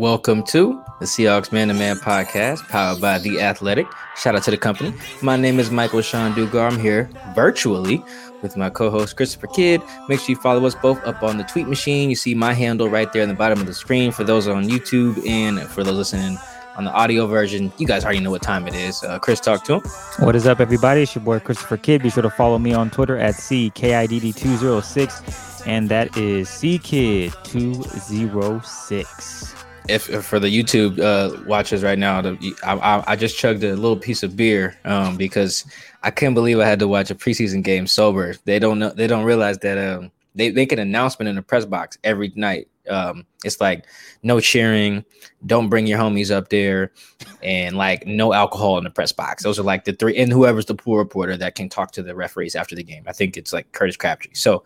Welcome to the Seahawks Man to Man podcast, powered by The Athletic. Shout out to the company. My name is Michael-Shawn Dugar. I'm here virtually with my co-host Christopher Kidd. Make sure you follow us both up on the tweet machine. You see my handle right there in the bottom of the screen for those on YouTube and for those listening on the audio version. You guys already know what time it is. Uh, Chris, talk to him. What is up, everybody? It's your boy Christopher Kidd. Be sure to follow me on Twitter at CKIDD206, and that is CKid206 if, if, for the YouTube uh, watchers right now, the, I, I, just chugged a little piece of beer um, because I couldn't believe I had to watch a preseason game sober. They don't know, they don't realize that um, they make an announcement in the press box every night. Um, it's like no cheering, don't bring your homies up there, and like no alcohol in the press box. Those are like the three, and whoever's the pool reporter that can talk to the referees after the game. I think it's like Curtis Crabtree. So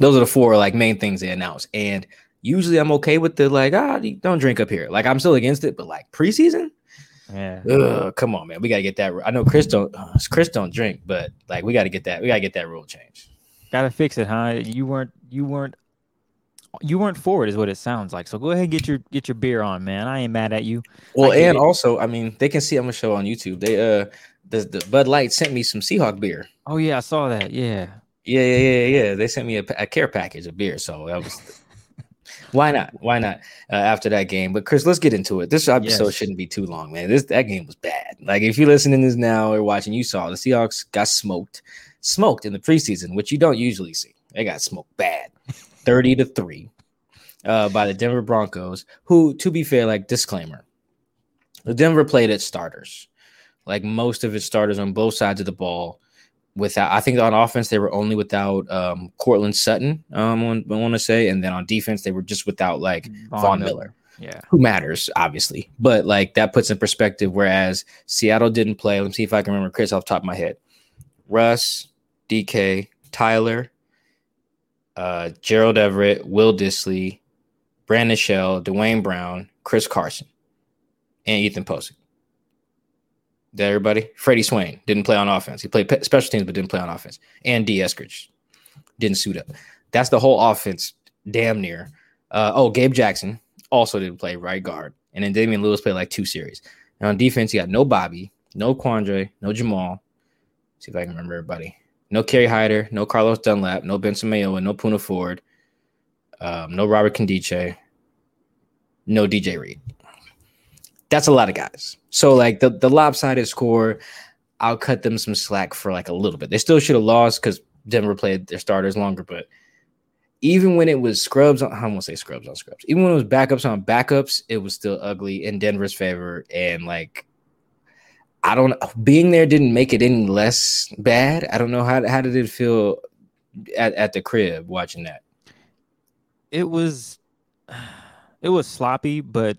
those are the four like main things they announce, and usually I'm okay with the like, ah, don't drink up here. Like I'm still against it, but like preseason, yeah, Ugh, come on, man, we gotta get that. I know Chris don't, uh, Chris don't drink, but like we gotta get that, we gotta get that rule changed. Gotta fix it, huh? You weren't, you weren't, you weren't for it, is what it sounds like. So go ahead and get your get your beer on, man. I ain't mad at you. Well, and it. also, I mean, they can see I'm gonna show on YouTube. They uh, the the Bud Light sent me some Seahawk beer. Oh yeah, I saw that. Yeah. Yeah, yeah, yeah, yeah. They sent me a, a care package of beer, so that was why not? Why not? Uh, after that game, but Chris, let's get into it. This episode yes. shouldn't be too long, man. This that game was bad. Like if you're listening to this now or watching, you saw the Seahawks got smoked, smoked in the preseason, which you don't usually see. They got smoked bad, thirty to three, uh, by the Denver Broncos. Who, to be fair, like disclaimer, the Denver played its starters, like most of its starters on both sides of the ball without I think on offense they were only without um Courtland Sutton, um I want to say, and then on defense they were just without like Von, Von Miller. Miller. Yeah. Who matters, obviously. But like that puts in perspective, whereas Seattle didn't play. Let me see if I can remember Chris off top of my head. Russ, DK, Tyler, uh, Gerald Everett, Will Dissly, Brandon Shell, Duane Brown, Chris Carson, and Ethan Pocic. Did everybody? Freddie Swain didn't play on offense. He played special teams, but didn't play on offense. And D. Eskridge didn't suit up. That's the whole offense, damn near. Uh, oh, Gabe Jackson also didn't play right guard. And then Damien Lewis played like two series. And on defense, you got no Bobby, no Quandre, no Jamal. See if I can remember everybody. No Kerry Hyder, no Carlos Dunlap, no Benson Mayowa, no Poona Ford, um, no Robert Nkemdiche, no DJ Reed that's a lot of guys. So like the the lopsided score, I'll cut them some slack for like a little bit. They still should have lost because Denver played their starters longer, but even when it was scrubs, on, I won't say scrubs on scrubs. Even when it was backups on backups, it was still ugly in Denver's favor. And like, I don't being there didn't make it any less bad. I don't know how how did it feel at, at the crib watching that. It was, it was sloppy, but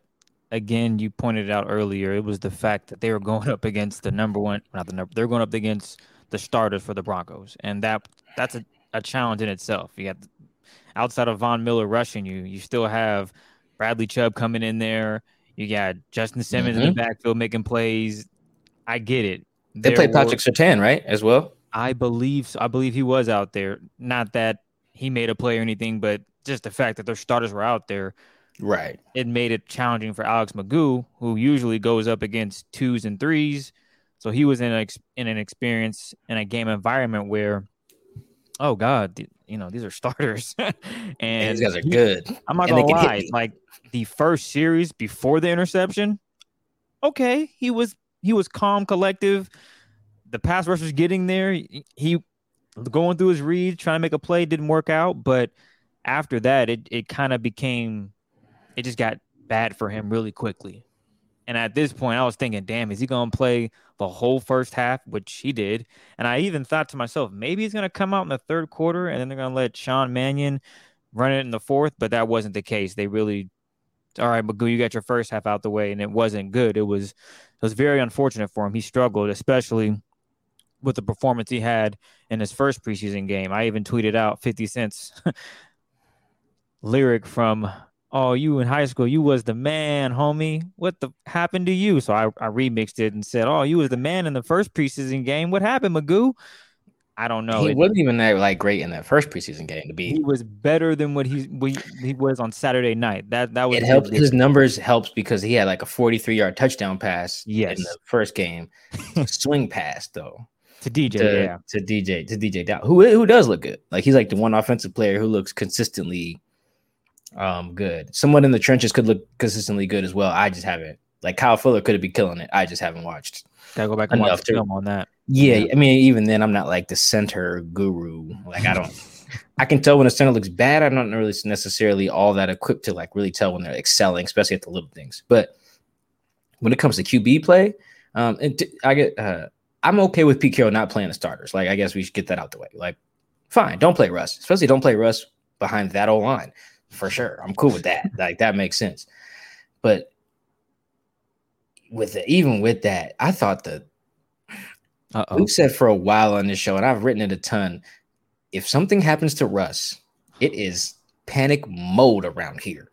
again, you pointed out earlier, it was the fact that they were going up against the number one, not the number, they're going up against the starters for the Broncos, and that that's a, a challenge in itself. You got outside of Von Miller rushing you, you still have Bradley Chubb coming in there. You got Justin Simmons mm-hmm. in the mm-hmm. backfield making plays. I get it. They there played Patrick Surtain, right, as well. I believe so. I believe he was out there. Not that he made a play or anything, but just the fact that their starters were out there. Right. It made it challenging for Alex McGough, who usually goes up against twos and threes. So he was in an in an experience in a game environment where, oh God, you know these are starters, and these guys are good. I'm not gonna lie, like the first series before the interception, okay, he was he was calm, collective. The pass rush was getting there. He going through his reads, trying to make a play, didn't work out. But after that, it it kind of became, it just got bad for him really quickly. And at this point, I was thinking, damn, is he going to play the whole first half, which he did? And I even thought to myself, maybe he's going to come out in the third quarter and then they're going to let Sean Mannion run it in the fourth. But that wasn't the case. They really, all right, McGough, you got your first half out the way, and it wasn't good. It was, it was very unfortunate for him. He struggled, especially with the performance he had in his first preseason game. I even tweeted out 50 Cent's lyric from oh you in high school you was the man homie what the happened to you so I, I remixed it and said oh you was the man in the first preseason game what happened McGough I don't know. He it, wasn't even that like great in that first preseason game to be. He was better than what he he was on Saturday night. That that was it helps. His numbers helps because he had like a 43 yard touchdown pass yes. in the first game, swing pass though to DJ, to, yeah, to DJ, to DJ Dow, who who does look good. Like he's like the one offensive player who looks consistently um good. Someone in the trenches could look consistently good as well. I just haven't. Like Kyle Fuller could be killing it. I just haven't watched. Gotta go back and watch film on that. Yeah, yeah, I mean, even then, I'm not like the center guru. Like I don't. I can tell when a center looks bad. I'm not really necessarily all that equipped to like really tell when they're excelling, especially at the little things. But when it comes to QB play, um, and t- I get uh, I'm okay with Pete Carroll not playing the starters. Like, I guess we should get that out the way. Like, fine, don't play Russ, especially don't play Russ behind that old line for sure. I'm cool with that. like, that makes sense. But with the, even with that, I thought that we've said for a while on this show, and I've written it a ton. If something happens to Russ, it is panic mode around here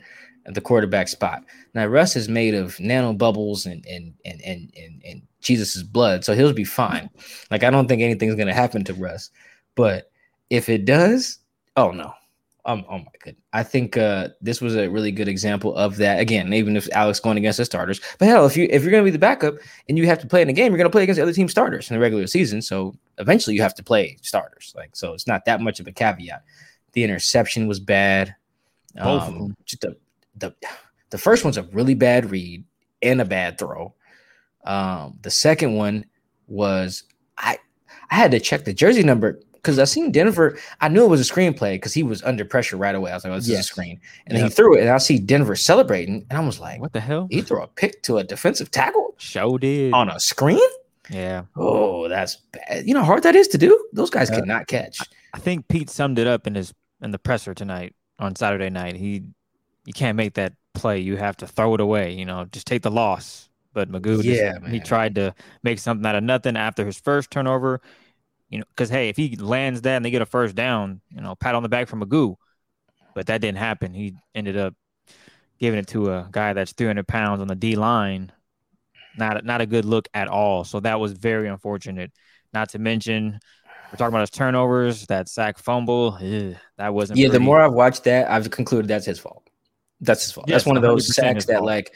at the quarterback spot. Now Russ is made of nano bubbles and and and and and, and Jesus's blood, so he'll be fine. Like I don't think anything's gonna happen to Russ, but if it does, oh no. Um, oh my god! I think uh, this was a really good example of that. Again, even if Alex going against the starters, but hell, if you if you're going to be the backup and you have to play in a game, you're going to play against the other team starters in the regular season. So eventually, you have to play starters. Like so, it's not that much of a caveat. The interception was bad. Both um, just a the the first one's a really bad read and a bad throw. Um, the second one was I I had to check the jersey number because I seen Denver. I knew it was a screenplay because he was under pressure right away. I was like, oh, this yes. is a screen. And then he threw it, and I see Denver celebrating, and I was like, what the hell? He threw a pick to a defensive tackle? Show did on a screen. Yeah. Oh, that's bad. You know how hard that is to do? Those guys uh, cannot catch. I think Pete summed it up in his in the presser tonight on Saturday night. He you can't make that play. You have to throw it away. You know, just take the loss. But McGough, yeah, just, he tried to make something out of nothing after his first turnover. You know, because hey, if he lands that and they get a first down, you know, pat on the back for McGough. But that didn't happen. He ended up giving it to a guy that's 300 pounds on the D line. Not not a good look at all. So that was very unfortunate. Not to mention, we're talking about his turnovers, that sack fumble. Ugh, that wasn't. Yeah, pretty. the more I've watched that, I've concluded that's his fault. That's his fault. Yes, that's one of those sacks that like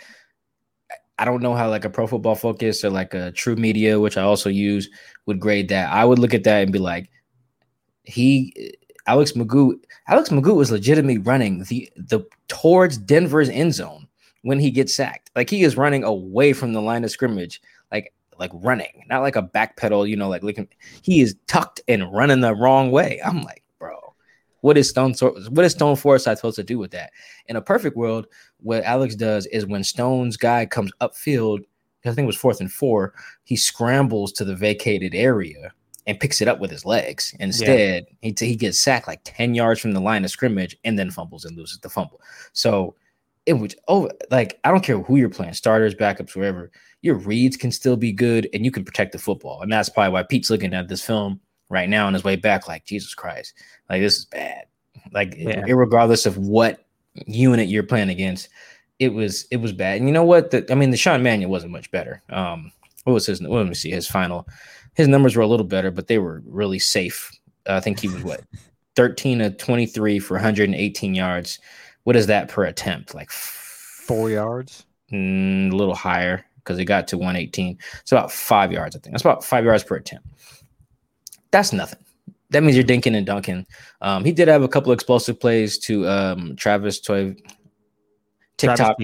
I don't know how like a pro football focus or like a true media, which I also use, would grade that. I would look at that and be like, he Alex McGough, Alex McGough was legitimately running the the towards Denver's end zone when he gets sacked. Like he is running away from the line of scrimmage, like like running, not like a backpedal, you know, like looking. He is tucked and running the wrong way. I'm like, what is Stone what is Stone Forsythe supposed to do with that? In a perfect world, what Alex does is when Stone's guy comes upfield, I think it was fourth and four, he scrambles to the vacated area and picks it up with his legs. Instead, yeah. he, he gets sacked like 10 yards from the line of scrimmage and then fumbles and loses the fumble. So it would oh like I don't care who you're playing, starters, backups, wherever, your reads can still be good and you can protect the football. And that's probably why Pete's looking at this film right now on his way back, like Jesus Christ, like this is bad. Like yeah. regardless of what unit you're playing against, it was it was bad. And you know what? The, I mean, the Sean Mannion wasn't much better. Um, what was his? Let me see his final. His numbers were a little better, but they were really safe. Uh, I think he was what 13 of 23 for 118 yards. What is that per attempt? Like four yards? Mm, a little higher because it got to 118. It's about five yards, I think. That's about five yards per attempt. That's nothing. That means you're dinking and dunking. Um, he did have a couple explosive plays to um, Travis Toy TikTok.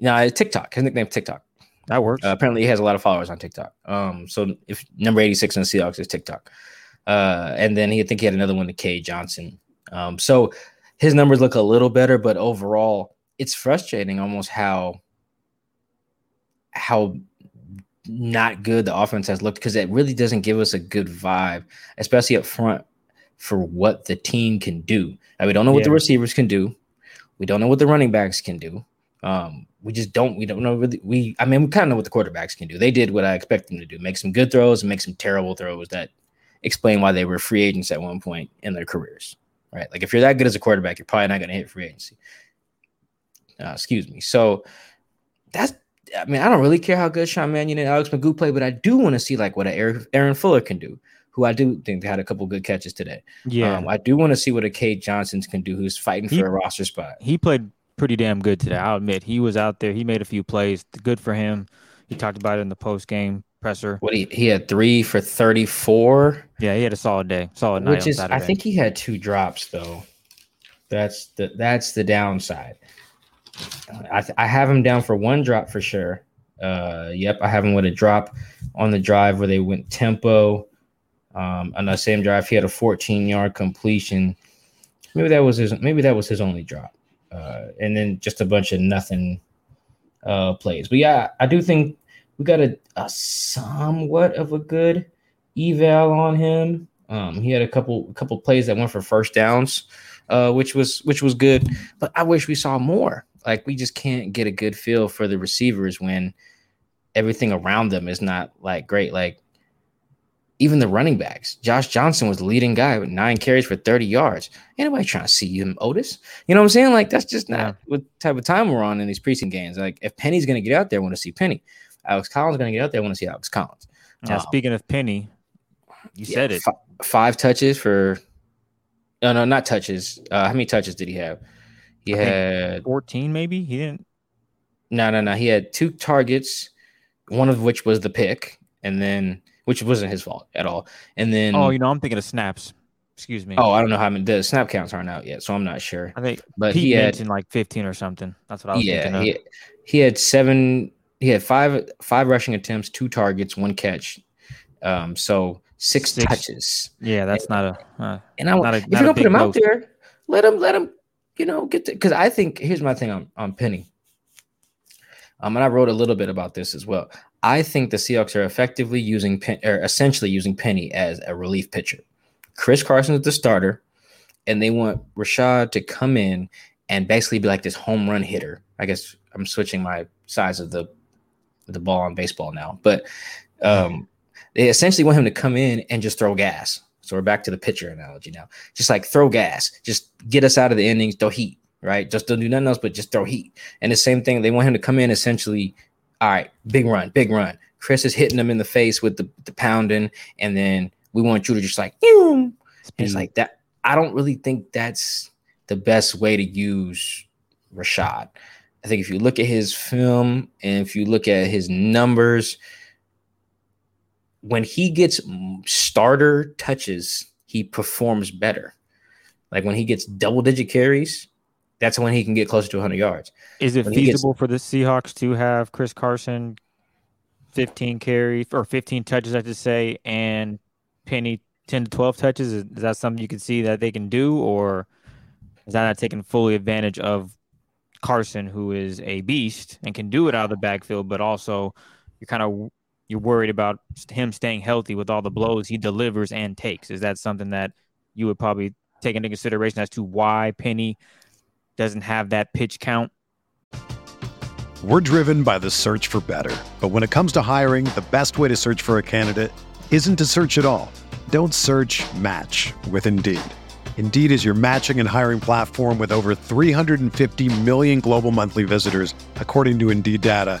No, TikTok. His nickname TikTok. That works. Uh, apparently, he has a lot of followers on TikTok. Um, so if number 86 in the Seahawks is TikTok. Uh, and then he I think he had another one to Cade Johnson. Um, so his numbers look a little better, but overall, it's frustrating almost how how not good the offense has looked because it really doesn't give us a good vibe, especially up front for what the team can do. we don't know what the receivers can do. We don't know what the running backs can do. Um, we just don't. We don't know really. We. I mean, we kind of know what the quarterbacks can do. They did what I expect them to do: make some good throws and make some terrible throws that explain why they were free agents at one point in their careers. Right? Like if you're that good as a quarterback, you're probably not going to hit free agency. Uh, excuse me. So that's I mean, I don't really care how good Sean Mannion and Alex McGough play, but I do want to see like what Aaron, Aaron Fuller can do, who I do think had a couple good catches today. Yeah, um, I do want to see what a Cade Johnson's can do, who's fighting he, for a roster spot. He played pretty damn good today. I'll admit he was out there. He made a few plays. Good for him. He talked about it in the post game presser. What he he had three for thirty four. Yeah, he had a solid day, solid night. Which is, I think he had two drops though. That's the that's the downside. I, I have him down for one drop for sure. Uh, yep, I have him with a drop on the drive where they went tempo. Um, on that same drive, he had a 14 yard completion. Maybe that was his. Maybe that was his only drop. Uh, and then just a bunch of nothing uh, plays. But yeah, I do think we got a, a somewhat of a good eval on him. Um, he had a couple a couple plays that went for first downs, uh, which was which was good. But I wish we saw more. Like we just can't get a good feel for the receivers when everything around them is not like great. Like even the running backs, Josh Johnson was the leading guy with nine carries for 30 yards. Anybody trying to see him, Otis? You know what I'm saying? Like that's just not what type of time we're on in these preseason games. Like if Penny's gonna get out there, I want to see Penny. Alex Collins gonna get out there, I want to see Alex Collins. Now, um, speaking of Penny, you yeah, said it. F- five touches for no, no, not touches. Uh, how many touches did he have? He I had 14, maybe. He didn't. No, no, no. He had two targets, one of which was the pick, and then which wasn't his fault at all. And then oh, you know, I'm thinking of snaps. Excuse me. Oh, I don't know how many the snap counts aren't out yet, so I'm not sure. I think, but Pete he had like 15 or something. That's what I was yeah, thinking. Of. He, he had seven. He had five five rushing attempts, two targets, one catch. Um, so six, six. touches. Yeah, that's and, not a. Uh, and I, not a, if you're gonna put him out there, let him let him you know, get because I think here's my thing on, on Penny. Um, and I wrote a little bit about this as well. I think the Seahawks are effectively using Pen, or essentially using Penny as a relief pitcher. Chris Carson is the starter, and they want Rashaad to come in and basically be like this home run hitter. I guess I'm switching my size of the the ball on baseball now, but um, they essentially want him to come in and just throw gas. So we're back to the pitcher analogy now. Just like throw gas, just get us out of the innings, throw heat, right? Just don't do nothing else but just throw heat. And the same thing, they want him to come in essentially, all right, big run, big run. Chris is hitting him in the face with the, the pounding, and then we want you to just like, and it's like that. I don't really think that's the best way to use Rashaad. I think if you look at his film and if you look at his numbers, when he gets starter touches, he performs better. Like when he gets double digit carries, that's when he can get closer to 100 yards. Is it when feasible gets, for the Seahawks to have Chris Carson 15 carries or 15 touches, I should say, and Penny 10 to 12 touches? Is, is that something you can see that they can do, or is that not taking fully advantage of Carson, who is a beast and can do it out of the backfield, but also you're kind of you're worried about him staying healthy with all the blows he delivers and takes. Is that something that you would probably take into consideration as to why Penny doesn't have that pitch count? We're driven by the search for better. But when it comes to hiring, the best way to search for a candidate isn't to search at all. Don't search match with Indeed. Indeed is your matching and hiring platform with over 350 million global monthly visitors, according to Indeed data,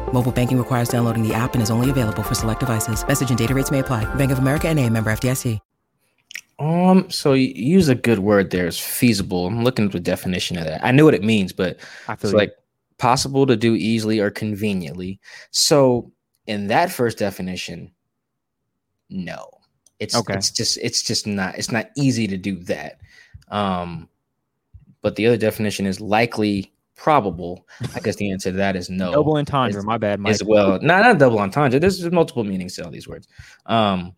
Mobile banking requires downloading the app and is only available for select devices. Message and data rates may apply. Bank of America and a member FDIC. Um, so you use a good word there. It's feasible. I'm looking at the definition of that. I know what it means, but I it's feel like like possible to do easily or conveniently. So in that first definition, no. It's Okay. it's just it's just not it's not easy to do that. Um but the other definition is likely probable. I guess the answer to that is no. double entendre. My bad, Mike. as well. Not not double entendre. There's multiple meanings to all these words. Um,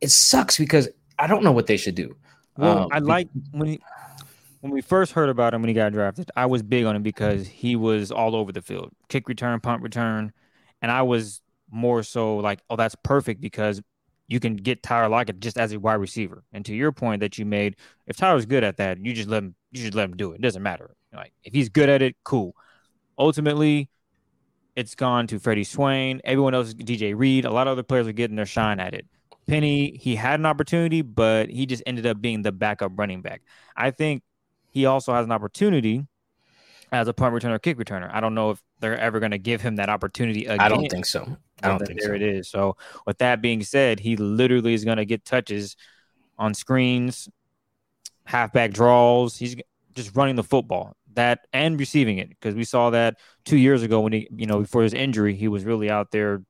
it sucks because I don't know what they should do. Well, Um, I like when he, when we first heard about him when he got drafted. I was big on him because he was all over the field, kick return, punt return, and I was more so like, oh, that's perfect because you can get Tyler Lockett just as a wide receiver. And to your point that you made, if Tyler's good at that, you just let him. You just let him do it. It doesn't matter. Like if he's good at it, cool. Ultimately, it's gone to Freddie Swain. Everyone else, DJ Reed. A lot of other players are getting their shine at it. Penny, he had an opportunity, but he just ended up being the backup running back. I think he also has an opportunity as a punt returner, kick returner. I don't know if they're ever going to give him that opportunity again. I don't think so. I don't think there so. it is. So with that being said, he literally is going to get touches on screens, halfback draws. He's just running the football that and receiving it because we saw that two years ago when he, you know, before his injury, he was really out there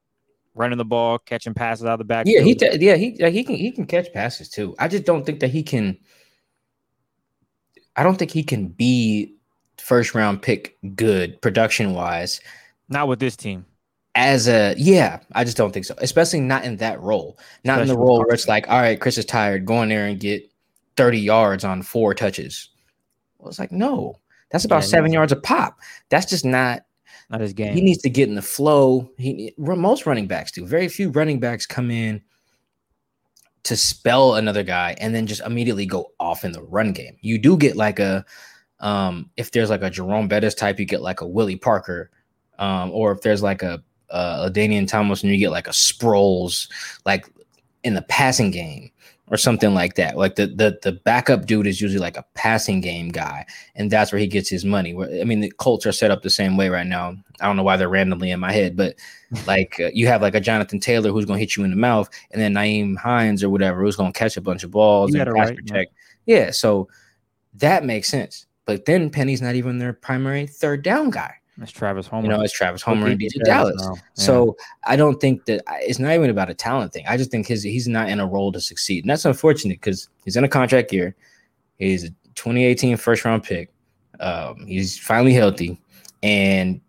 running the ball, catching passes out of the back. Yeah, he t- yeah he yeah, he can he can catch passes too. I just don't think that he can. I don't think he can be first round pick good production wise not with this team. as a yeah. I just don't think so, especially not in that role. Not in the role where it's like, all right, Chris is tired, go in there and get thirty yards on four touches. Well, it's like no, that's about Yeah, seven yards a pop. That's just not Not his game. He needs to get in the flow. He most running backs do. Very few running backs come in to spell another guy and then just immediately go off in the run game. You do get like a um if there's like a Jerome Bettis type, you get like a Willie Parker. Um, or if there's like a uh, a Danian Thomas and you get like a Sproles, like in the passing game or something like that. Like the the the backup dude is usually like a passing game guy, and that's where he gets his money. Where I mean, the Colts are set up the same way right now. I don't know why they're randomly in my head, but like uh, you have like a Jonathan Taylor who's going to hit you in the mouth, and then Nyheim Hines or whatever who's going to catch a bunch of balls and pass right, yeah. protect. Yeah, so that makes sense. But then Penny's not even their primary third down guy. It's Travis Homer. You know, it's Travis Homer and DJ Dallas. Yeah. So I don't think that it's not even about a talent thing. I just think his he's not in a role to succeed, and that's unfortunate because he's in a contract year. He's a 2018 first round pick. Um, he's finally healthy, and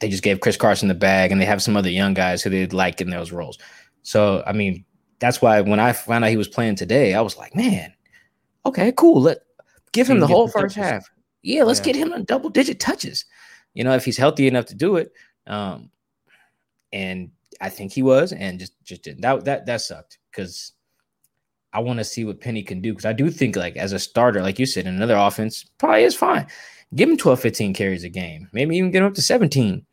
they just gave Chris Carson the bag, and they have some other young guys who they'd like in those roles. So I mean, that's why when I found out he was playing today, I was like, man, okay, cool. Let give him the whole first touches. half. Yeah, let's Yeah. get him on double digit touches. You know, if he's healthy enough to do it. Um, and I think he was, and just just didn't. That that that sucked because I want to see what Penny can do. Because I do think, like as a starter, like you said, in another offense, probably is fine. Give him 12, 15 carries a game, maybe even get him up to 17.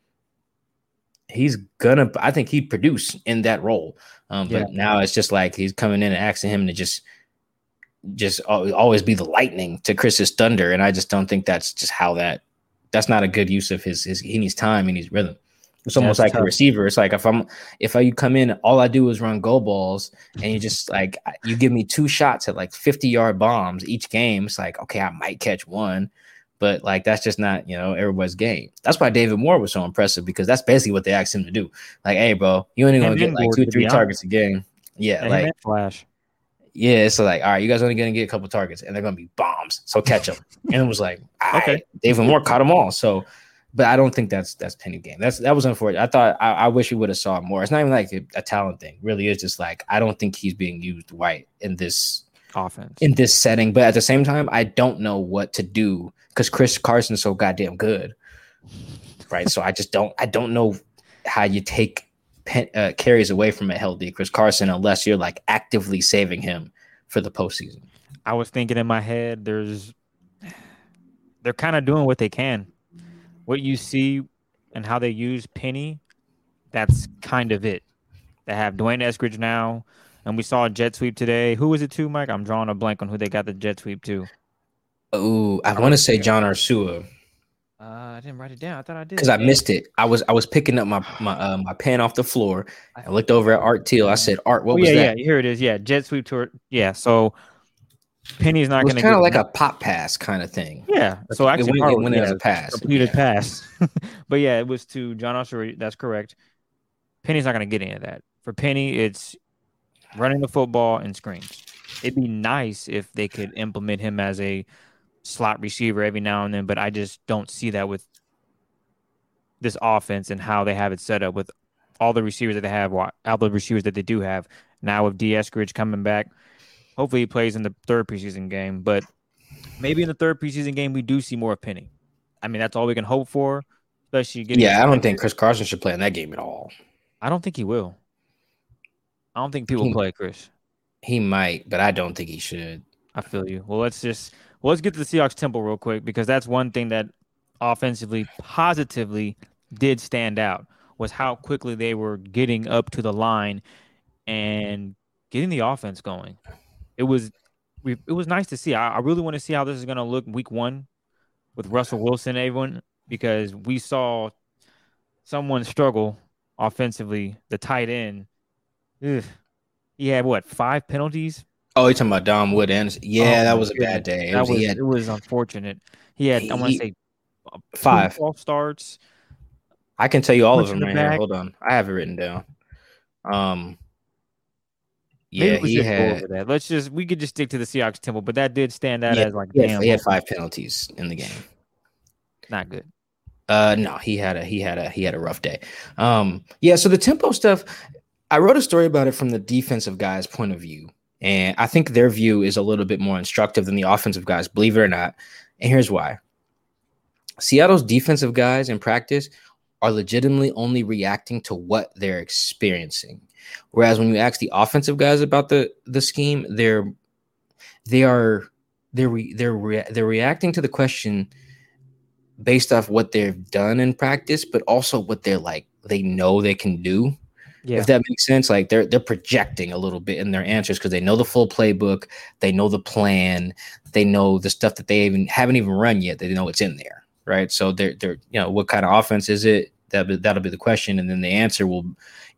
he's gonna. I think he produce in that role. Um, but yeah. now it's just like he's coming in and asking him to just just always be the lightning to Chris's thunder, and I just don't think that's just how that. That's not a good use of his. his he needs time. He needs rhythm. It's almost like tough. a receiver. It's like if I'm if I you come in, all I do is run go balls, and you just like you give me two shots at like 50 yard bombs each game. It's like okay, I might catch one, but like that's just not you know everybody's game. That's why David Moore was so impressive because that's basically what they asked him to do. Like, hey, bro, you only gonna get like two, three targets a game. Yeah, like flash. Yeah, it's like, all right, you guys only gonna get a couple targets, and they're gonna be bombs. So catch them. and it was like, okay, David Moore caught them all. So but I don't think that's that's Penny game. That's that was unfortunate. I thought I, I wish we would have saw more. It's not even like a, a, talent thing. Really, it's just like I don't think he's being used right in this offense in this setting. But at the same time, I don't know what to do because Chris Carson's so goddamn good, right? so I just don't I don't know how you take pen, uh, carries away from a healthy Chris Carson unless you're like actively saving him for the postseason. I was thinking in my head, there's they're kind of doing what they can what you see and how they use Penny, that's kind of it. They have D'Wayne Eskridge now, and we saw a jet sweep today. Who was it to, Mike? I'm drawing a blank on who they got the jet sweep to. Oh, I, want to say John Ursua. Uh, I didn't write it down. I thought I did because I missed it. I was I was picking up my my uh, my pen off the floor. I looked over at Art Thiel. I said, Art, what oh, was yeah, that? Yeah, here it is. Yeah, jet sweep tour. Yeah, so Penny's not going to It's kind of like a pop pass kind of thing. Yeah. So actually, it went, yeah, as a pass, completed yeah. pass. but yeah, it was to John Ursua. That's correct. Penny's not going to get any of that. For Penny, it's running the football and screens. It'd be nice if they could implement him as a slot receiver every now and then, but I just don't see that with this offense and how they have it set up with all the receivers that they have, all the receivers that they do have. Now with D. Eskridge coming back, Hopefully, he plays in the third preseason game, but maybe in the third preseason game we do see more of Penny. I mean, that's all we can hope for, especially getting. Yeah, I don't think Chris Carson should play in that game at all. I don't think he will. I don't think people he, play Chris. He might, but I don't think he should. I feel you. Well, let's just well, let's get to the Seahawks tempo real quick because that's one thing that offensively, positively did stand out was how quickly they were getting up to the line and getting the offense going it was it was nice to see. I, I really want to see how this is going to look week one with Russell Wilson, everyone, because we saw someone struggle offensively. The tight end, ugh, he had what five penalties. Oh, you're talking about Dom Wood-Anderson yeah, oh, that was a bad day. It that was, had, it was unfortunate. He had he, I want to say five false starts. I can tell you all of them right back. here. Hold on, I have it written down. Um, yeah, he had. that. Let's just we could just stick to the Seahawks tempo, but that did stand out yeah, as like yeah, damn. He had five penalties in the game. Not good. Uh, no, he had a he had a he had a rough day. Um, yeah. So the tempo stuff, I wrote a story about it from the defensive guys' point of view, and I think their view is a little bit more instructive than the offensive guys, believe it or not. And here's why: Seattle's defensive guys in practice are legitimately only reacting to what they're experiencing. Whereas when you ask the offensive guys about the the scheme, they're they are they're re, they're re, they're reacting to the question based off what they've done in practice, but also what they're like they know they can do. Yeah. If that makes sense, like they're they're projecting a little bit in their answers because they know the full playbook, they know the plan, they know the stuff that they even haven't even run yet. They know it's in there, right? So they're they're you know what kind of offense is it? That that'll be the question, and then the answer will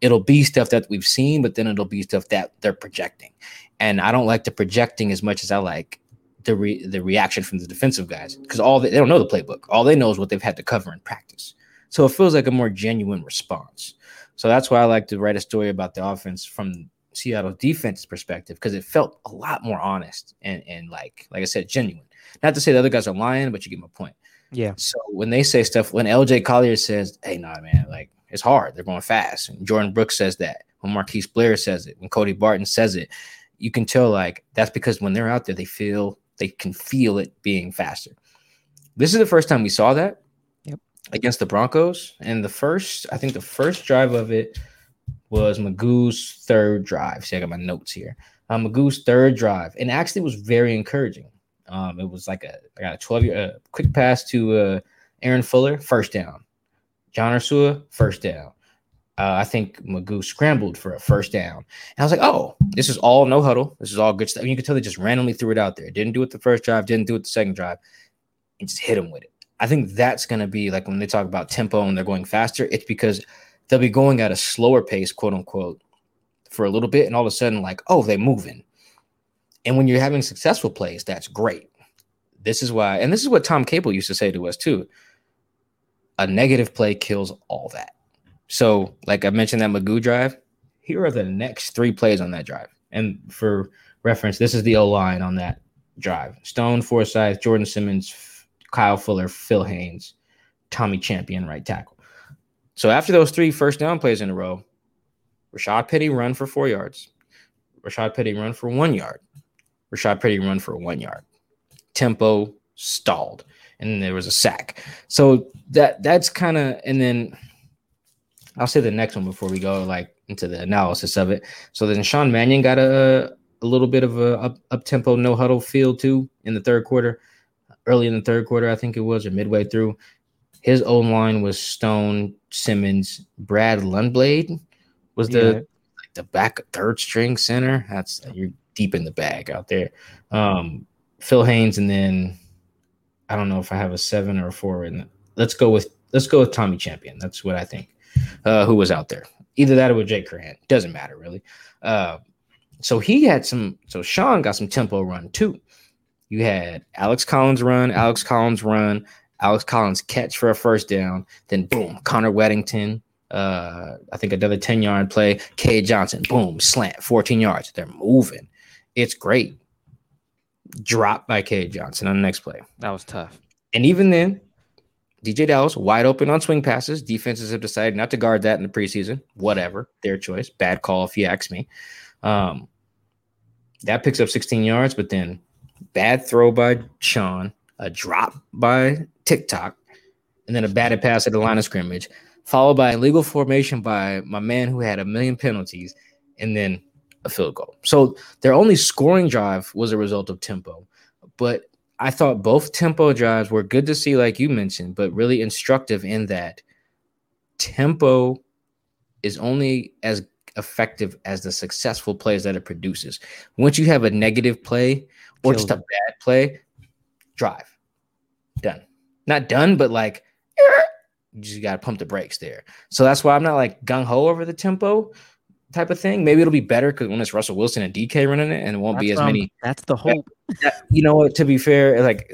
it'll be stuff that we've seen, but then it'll be stuff that they're projecting. And I don't like the projecting as much as I like the re- the reaction from the defensive guys because all they, they don't know the playbook. All they know is what they've had to cover in practice. So it feels like a more genuine response. So that's why I like to write a story about the offense from Seattle's defense perspective because it felt a lot more honest and and like like I said, genuine. Not to say the other guys are lying, but you get my point. Yeah. So when they say stuff, when LJ Collier says, "Hey, nah, man, like it's hard. They're going fast. And Jordyn Brooks says that. When Marquise Blair says it, when Cody Barton says it, you can tell like that's because when they're out there, they feel they can feel it being faster. This is the first time we saw that. Against the Broncos. And the first, I think the first drive of it was McGough's third drive. See, I got my notes here. Um, McGough's third drive, and actually was very encouraging. Um, it was like a I got a 12 year uh, quick pass to uh, Aaron Fuller, first down. John Ursua, first down. uh, I think McGough scrambled for a first down. And I was like, oh, this is all no huddle. This is all good stuff. And you could tell they just randomly threw it out there. Didn't do it the first drive, didn't do it the second drive, and just hit him with it. I think that's going to be like when they talk about tempo and they're going faster, it's because they'll be going at a slower pace, quote unquote, for a little bit. And all of a sudden, like, oh, they're moving. And when you're having successful plays, that's great. This is why, and this is what Tom Cable used to say to us too a negative play kills all that. So, like I mentioned, that McGough drive, here are the next three plays on that drive. And for reference, this is the O line on that drive Stone, Forsythe, Jordan Simmons, Kyle Fuller, Phil Haynes, Tommy Champion, right tackle. So, after those three first down plays in a row, Rashaad Penny run for four yards, Rashaad Penny run for one yard, Rashaad Penny run for one yard. Tempo stalled, and there was a sack. So that that's kind of, and then I'll say the next one before we go like into the analysis of it. So then Sean Mannion got a a little bit of a up, up tempo no huddle feel too in the third quarter, early in the third quarter I think it was or midway through. His own line was Stone, Simmons, Brad Lundblade was the yeah. the back third string center. That's you're deep in the bag out there. Um, Phil Haynes, and then I don't know if I have a seven or a four. And let's go with let's go with Tommy Champion. That's what I think uh, who was out there. Either that or with Jake Curhan. Doesn't matter really. Uh, so he had some. So Sean got some tempo run too. You had Alex Collins run, Alex Collins run, Alex Collins catch for a first down. Then boom, Connor Wedington, Uh, I think another 10 yard play. Cade Johnson, boom, slant, 14 yards. They're moving. It's great. Drop by Cade Johnson on the next play. That was tough. And even then, DJ Dallas wide open on swing passes. Defenses have decided not to guard that in the preseason. Whatever, their choice. Bad call if you ask me. Um, that picks up 16 yards, but then bad throw by Sean, a drop by TikTok, and then a batted pass at the line of scrimmage, followed by illegal formation by my man who had a million penalties, and then a field goal. So their only scoring drive was a result of tempo, but I thought both tempo drives were good to see, like you mentioned, but really instructive in that tempo is only as effective as the successful plays that it produces. Once you have a negative play or just a bad play, drive. Done. Not done, but like eh. you just got to pump the brakes there. So that's why I'm not like gung ho over the tempo type of thing. Maybe it'll be better because when it's Russell Wilson and DK running it, and it won't that's be as many. That's the hope. you know what? To be fair, like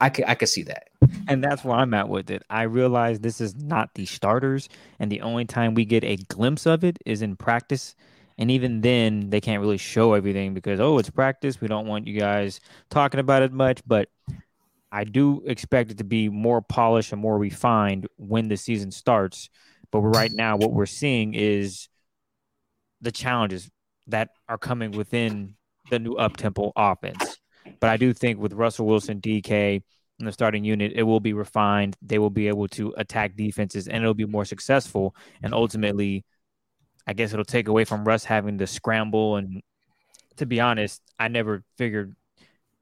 I could I could see that. And that's where I'm at with it. I realize this is not the starters, and the only time we get a glimpse of it is in practice. And even then, they can't really show everything because oh, it's practice. We don't want you guys talking about it much, but. I do expect it to be more polished and more refined when the season starts. But right now, what we're seeing is the challenges that are coming within the new up tempo offense. But I do think with Russell Wilson, DK, in the starting unit, it will be refined. They will be able to attack defenses and it'll be more successful. And ultimately, I guess it'll take away from Russ having to scramble. And to be honest, I never figured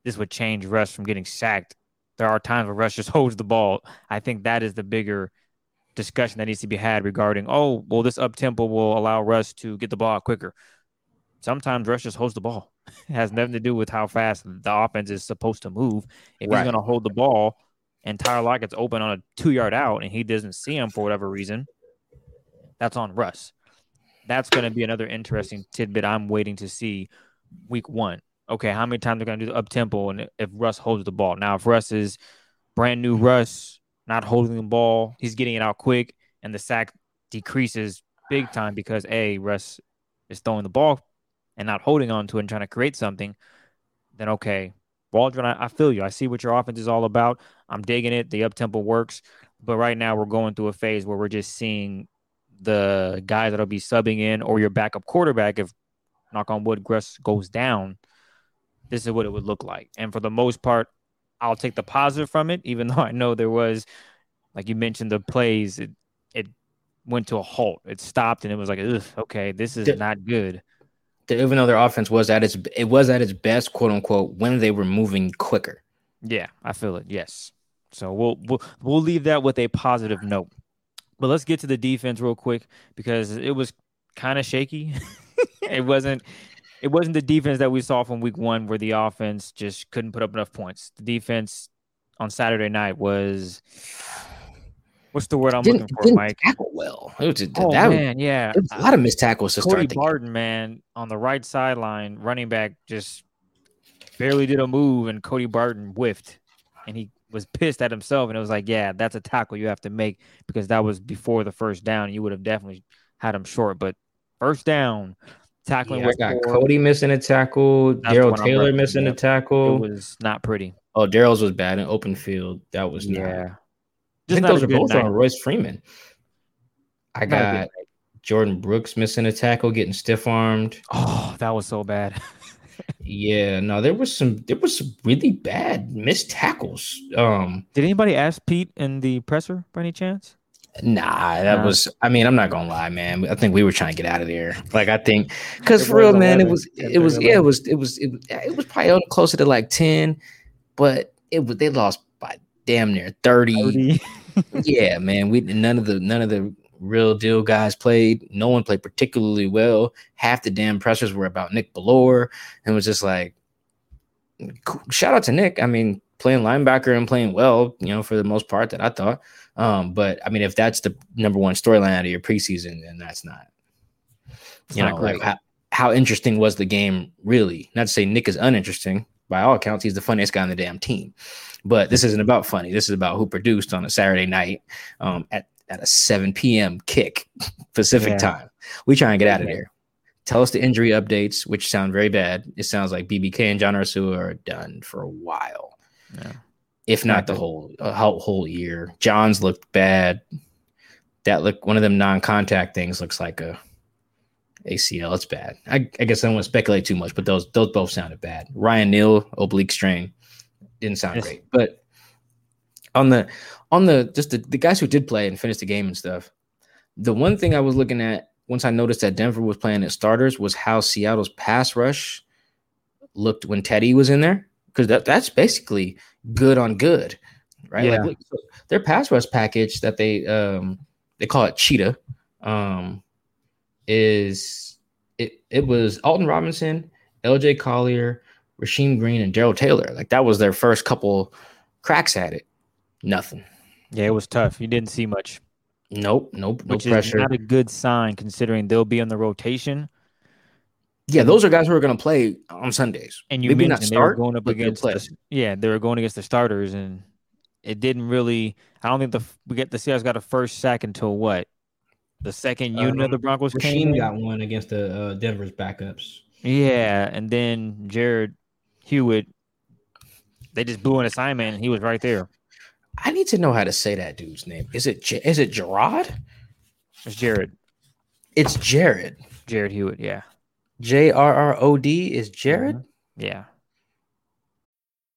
this would change Russ from getting sacked. There are times where Russ just holds the ball. I think that is the bigger discussion that needs to be had regarding, oh, well, this up tempo will allow Russ to get the ball quicker. Sometimes Russ just holds the ball. it has nothing to do with how fast the offense is supposed to move. If right. he's going to hold the ball and Tyler Lockett's open on a two yard out and he doesn't see him for whatever reason, that's on Russ. That's going to be another interesting tidbit I'm waiting to see week one. Okay, how many times they're going to do the up tempo and if Russ holds the ball? Now, if Russ is brand new Russ, not holding the ball. He's getting it out quick, and the sack decreases big time because a Russ is throwing the ball and not holding on to it and trying to create something. Then okay, Waldron, I, I feel you. I see what your offense is all about. I'm digging it. The up tempo works, but right now we're going through a phase where we're just seeing the guys that'll be subbing in or your backup quarterback if knock on wood Russ goes down. This is what it would look like, and for the most part, I'll take the positive from it, even though I know there was, like you mentioned, the plays. It it went to a halt. It stopped, and it was like, okay, this is the, not good. The, even though their offense was at its it was at its best, quote unquote, when they were moving quicker. Yeah, I feel it. Yes. So we'll we'll we'll leave that with a positive note. But let's get to the defense real quick because it was kind of shaky. it wasn't it wasn't the defense that we saw from week one where the offense just couldn't put up enough points. The defense on Saturday night was what's the word I'm didn't, looking for, didn't Mike? tackle well. It was, Oh that, man, yeah. was a lot of missed tackles to Cody start the game. Barton, man, on the right sideline, running back just barely did a move, and Cody Barton whiffed, and he was pissed at himself, and it was like, yeah, that's a tackle you have to make because that was before the first down. You would have definitely had him short, but first down, tackling Yeah, I got poor. Cody missing a tackle, Darrell Taylor referencing, missing a tackle. It was not pretty. oh, Darrell's was bad in open field. That was not. Yeah, I think those are both night. on Royce Freeman. I Not a good got. Jordyn Brooks missing a tackle, getting stiff armed. Oh, that was so bad. Yeah, no, there was some there was some really bad missed tackles. Um, Did anybody ask Pete in the presser by any chance? nah, that Nah. was. I mean, I'm not gonna lie, man. I think we were trying to get out of there. Like, I think because for real, was man, it was it was 11. yeah, it was it was it was it was probably closer to like ten, but it was they lost by damn near thirty. 30. yeah, man. We none of the none of the real deal guys played. No one played particularly well. Half the damn pressers were about Nick Bellore, and was just like, shout out to Nick. I mean, playing linebacker and playing well, you know, for the most part that I thought. Um, but I mean, if that's the number one storyline out of your preseason, then that's not, It's you not know, like how, how interesting was the game really? Not to say Nick is uninteresting. By all accounts, he's the funniest guy on the damn team. But this isn't about funny. This is about who produced on a Saturday night um, at, at a 7 p.m. kick Pacific Yeah. time. We try and get out of there. Tell us the injury updates, which sound very bad. It sounds like BBK and John Ursua are done for a while, Yeah. if not the whole whole, whole year. John's looked bad. That look one of them non-contact things looks like a ACL. It's bad. I, I guess I don't want to speculate too much, but those those both sounded bad. Ryan Neal oblique strain didn't sound Yes. great, but on the on the just the, the guys who did play and finish the game and stuff. The one thing I was looking at once I noticed that Denver was playing at starters was how Seattle's pass rush looked when Teddy was in there because that, that's basically good on good, right? Yeah. Like look, their pass rush package that they um they call it Cheetah um is it it was Alton Robinson, LJ Collier, Rasheem Green, and Darrell Taylor. Like that was their first couple cracks at it. Nothing. Yeah, it was tough. You didn't see much, Nope. Nope. No which is pressure. not a good sign considering they'll be on the rotation. yeah, those are guys who are going to play on Sundays. And you Maybe not mentioned they were start, going up but against play. the, yeah, they were going against the starters, and it didn't really. I don't think the we get the Seahawks got a first sack until what the second unit of Um, the Broncos came. Rasheem in. got one against the uh, Denver's backups. Yeah, and then Jarrod Hewitt, they just blew an assignment, and he was right there. I need to know how to say that dude's name. Is it is it Gerard? It's Jared, It's Jared. Jarrod Hewitt. Yeah, J R R O D is Jared. Mm-hmm. yeah.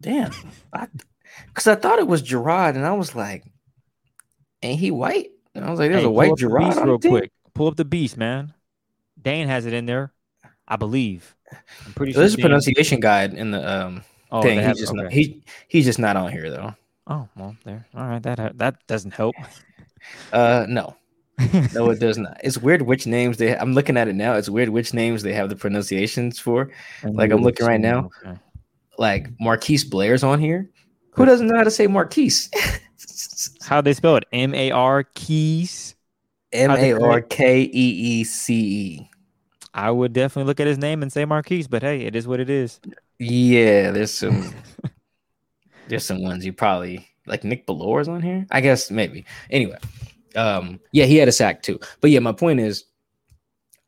Damn. I Because I, thought it was Gerard, and I was like, ain't he white? And I was like, there's Hey, a white Gerard beast real quick. Pull up the beast, man. Dane has it in there, I believe. I'm pretty So sure. there's a pronunciation guide in the um oh, thing. He's just not he he's just not on here though. Oh well, there. All right, that that doesn't help. Uh no. No, it does not. It's weird which names they I'm looking at it now. It's weird which names they have the pronunciations for. And Like, I'm looking right now. okay. Like Marquise Blair's on here. Who doesn't know how to say Marquise? How they spell it? M A R keys. M A R K E E C E. I would definitely look at his name and say Marquise, but hey, it is what it is. Yeah, there's some there's some ones you probably like Nick Bellore's on here. I guess maybe. Anyway, um, yeah, he had a sack too. But yeah, my point is,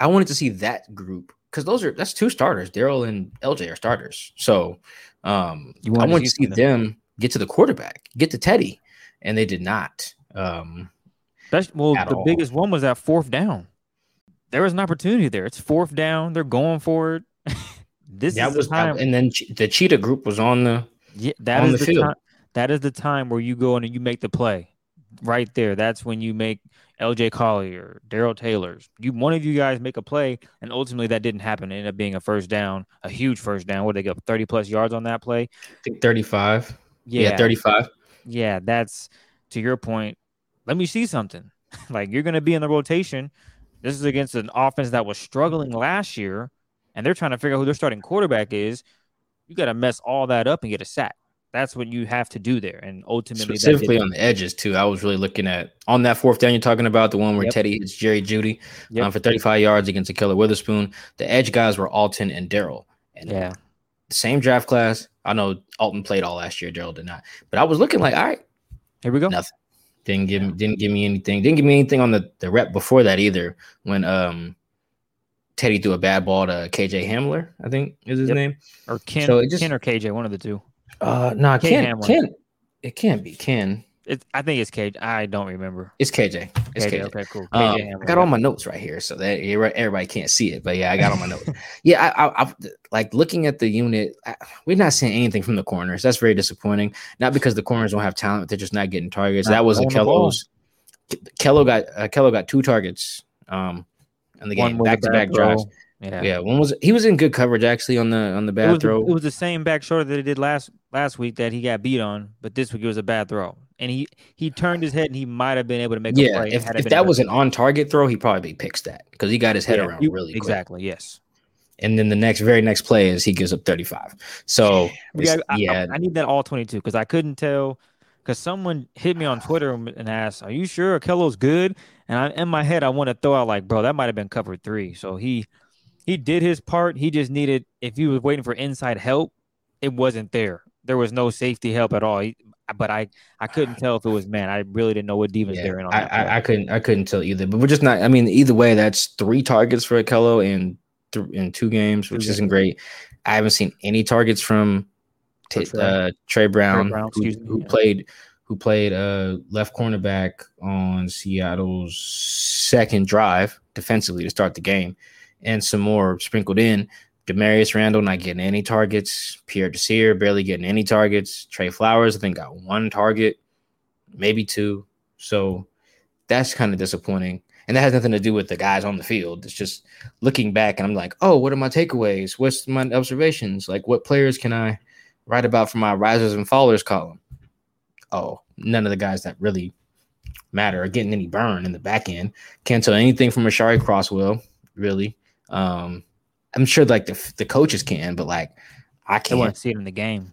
I wanted to see that group because those are that's two starters. Darrell and LJ are starters. So um, You I wanted to see see them get to the quarterback, get to Teddy, and they did not. Um, Especially, well, the all. biggest one was that fourth down. There was an opportunity there. It's fourth down. They're going for it. this That was the time. and then the cheetah group was on the Yeah, that is the the, field. time. That is the time where you go in and you make the play, right there. That's when you make L.J. Collier, Darrell Taylor's. You one of you guys make a play, and ultimately that didn't happen. It ended up being a first down, a huge first down. What they go thirty plus yards on that play? I think 35. Yeah, Yeah, 35. yeah. That's to your point. Let me see something. like you're going to be in the rotation. This is against an offense that was struggling last year, and they're trying to figure out who their starting quarterback is. You got to mess all that up and get a sack. That's what you have to do there, and ultimately, Specifically on the edges too. I was really looking at on that fourth down you're talking about the one where Yep. Teddy hits Jerry Jeudy Yep. um, for 35 yards against Akello Witherspoon. The edge guys were Alton and Darrell. And Yeah. the same draft class. I know Alton played all last year. Darrell did not. But I was looking like, all right, Here we go. Nothing. didn't give me didn't give me anything. Didn't give me anything on the, the rep before that either. When um Teddy threw a bad ball to KJ Hamler, I think is his Yep. name. Or Ken, So just- Ken or KJ, one of the two. Uh nah, K Ken. Ken. It can't be Ken. It, I think it's KJ. I don't remember. It's KJ. It's KJ. KJ. Okay, cool. Um, KJ I got all my notes right here, so that everybody can't see it. But yeah, I got all my notes. Yeah, I, I, I like looking at the unit. I, we're not seeing anything from the corners. That's very disappointing. Not because the corners don't have talent; they're just not getting targets. Not that was a. Kello's. Kello got uh, Kello got two targets. Um, in the game, back to back drives. Yeah. Yeah, one was he was in good coverage actually on the on the It bad the, throw. it was the same back shoulder that he did last last week that he got beat on, but this week it was a bad throw. And he he turned his head and he might have been able to make a yeah, play. if, if that was an on target throw, he probably be picks that because he got his head Yeah, around really quick. exactly. Yes. And then the next very next play is he gives up 35. So got- I, I- yeah, I, need that all 22 because I couldn't tell because someone hit me on Twitter and asked, "Are you sure Kello's good?" And I, in my head, I want to throw out like, "Bro, that might have been cover three. So he he did his part. He just needed if he was waiting for inside help, it wasn't there. There was no safety help at all. He, but I I couldn't tell if it was man. I really didn't know what defense yeah, they're in on I. I, I couldn't I couldn't tell either. But we're just not. I mean, either way, that's three targets for Akello in th- in two games, which Two isn't great. I haven't seen any targets from T- Trey. uh, Trey Brown, Brown, who, excuse me, who yeah. played who played uh, left cornerback on Seattle's second drive defensively to start the game, and some more sprinkled in. Damarious Randall not getting any targets. Pierre Desir barely getting any targets. Tre Flowers, I think, got one target, maybe two. So that's kind of disappointing. And that has nothing to do with the guys on the field. It's just looking back and I'm like, oh, what are my takeaways? What's my observations? Like, what players can I write about for my risers and fallers column? Oh, none of the guys that really matter are getting any burn in the back end. Can't tell anything from Ashari Crosswell, really. Um, I'm sure like the the coaches can, but like I can't. want to see it in the game.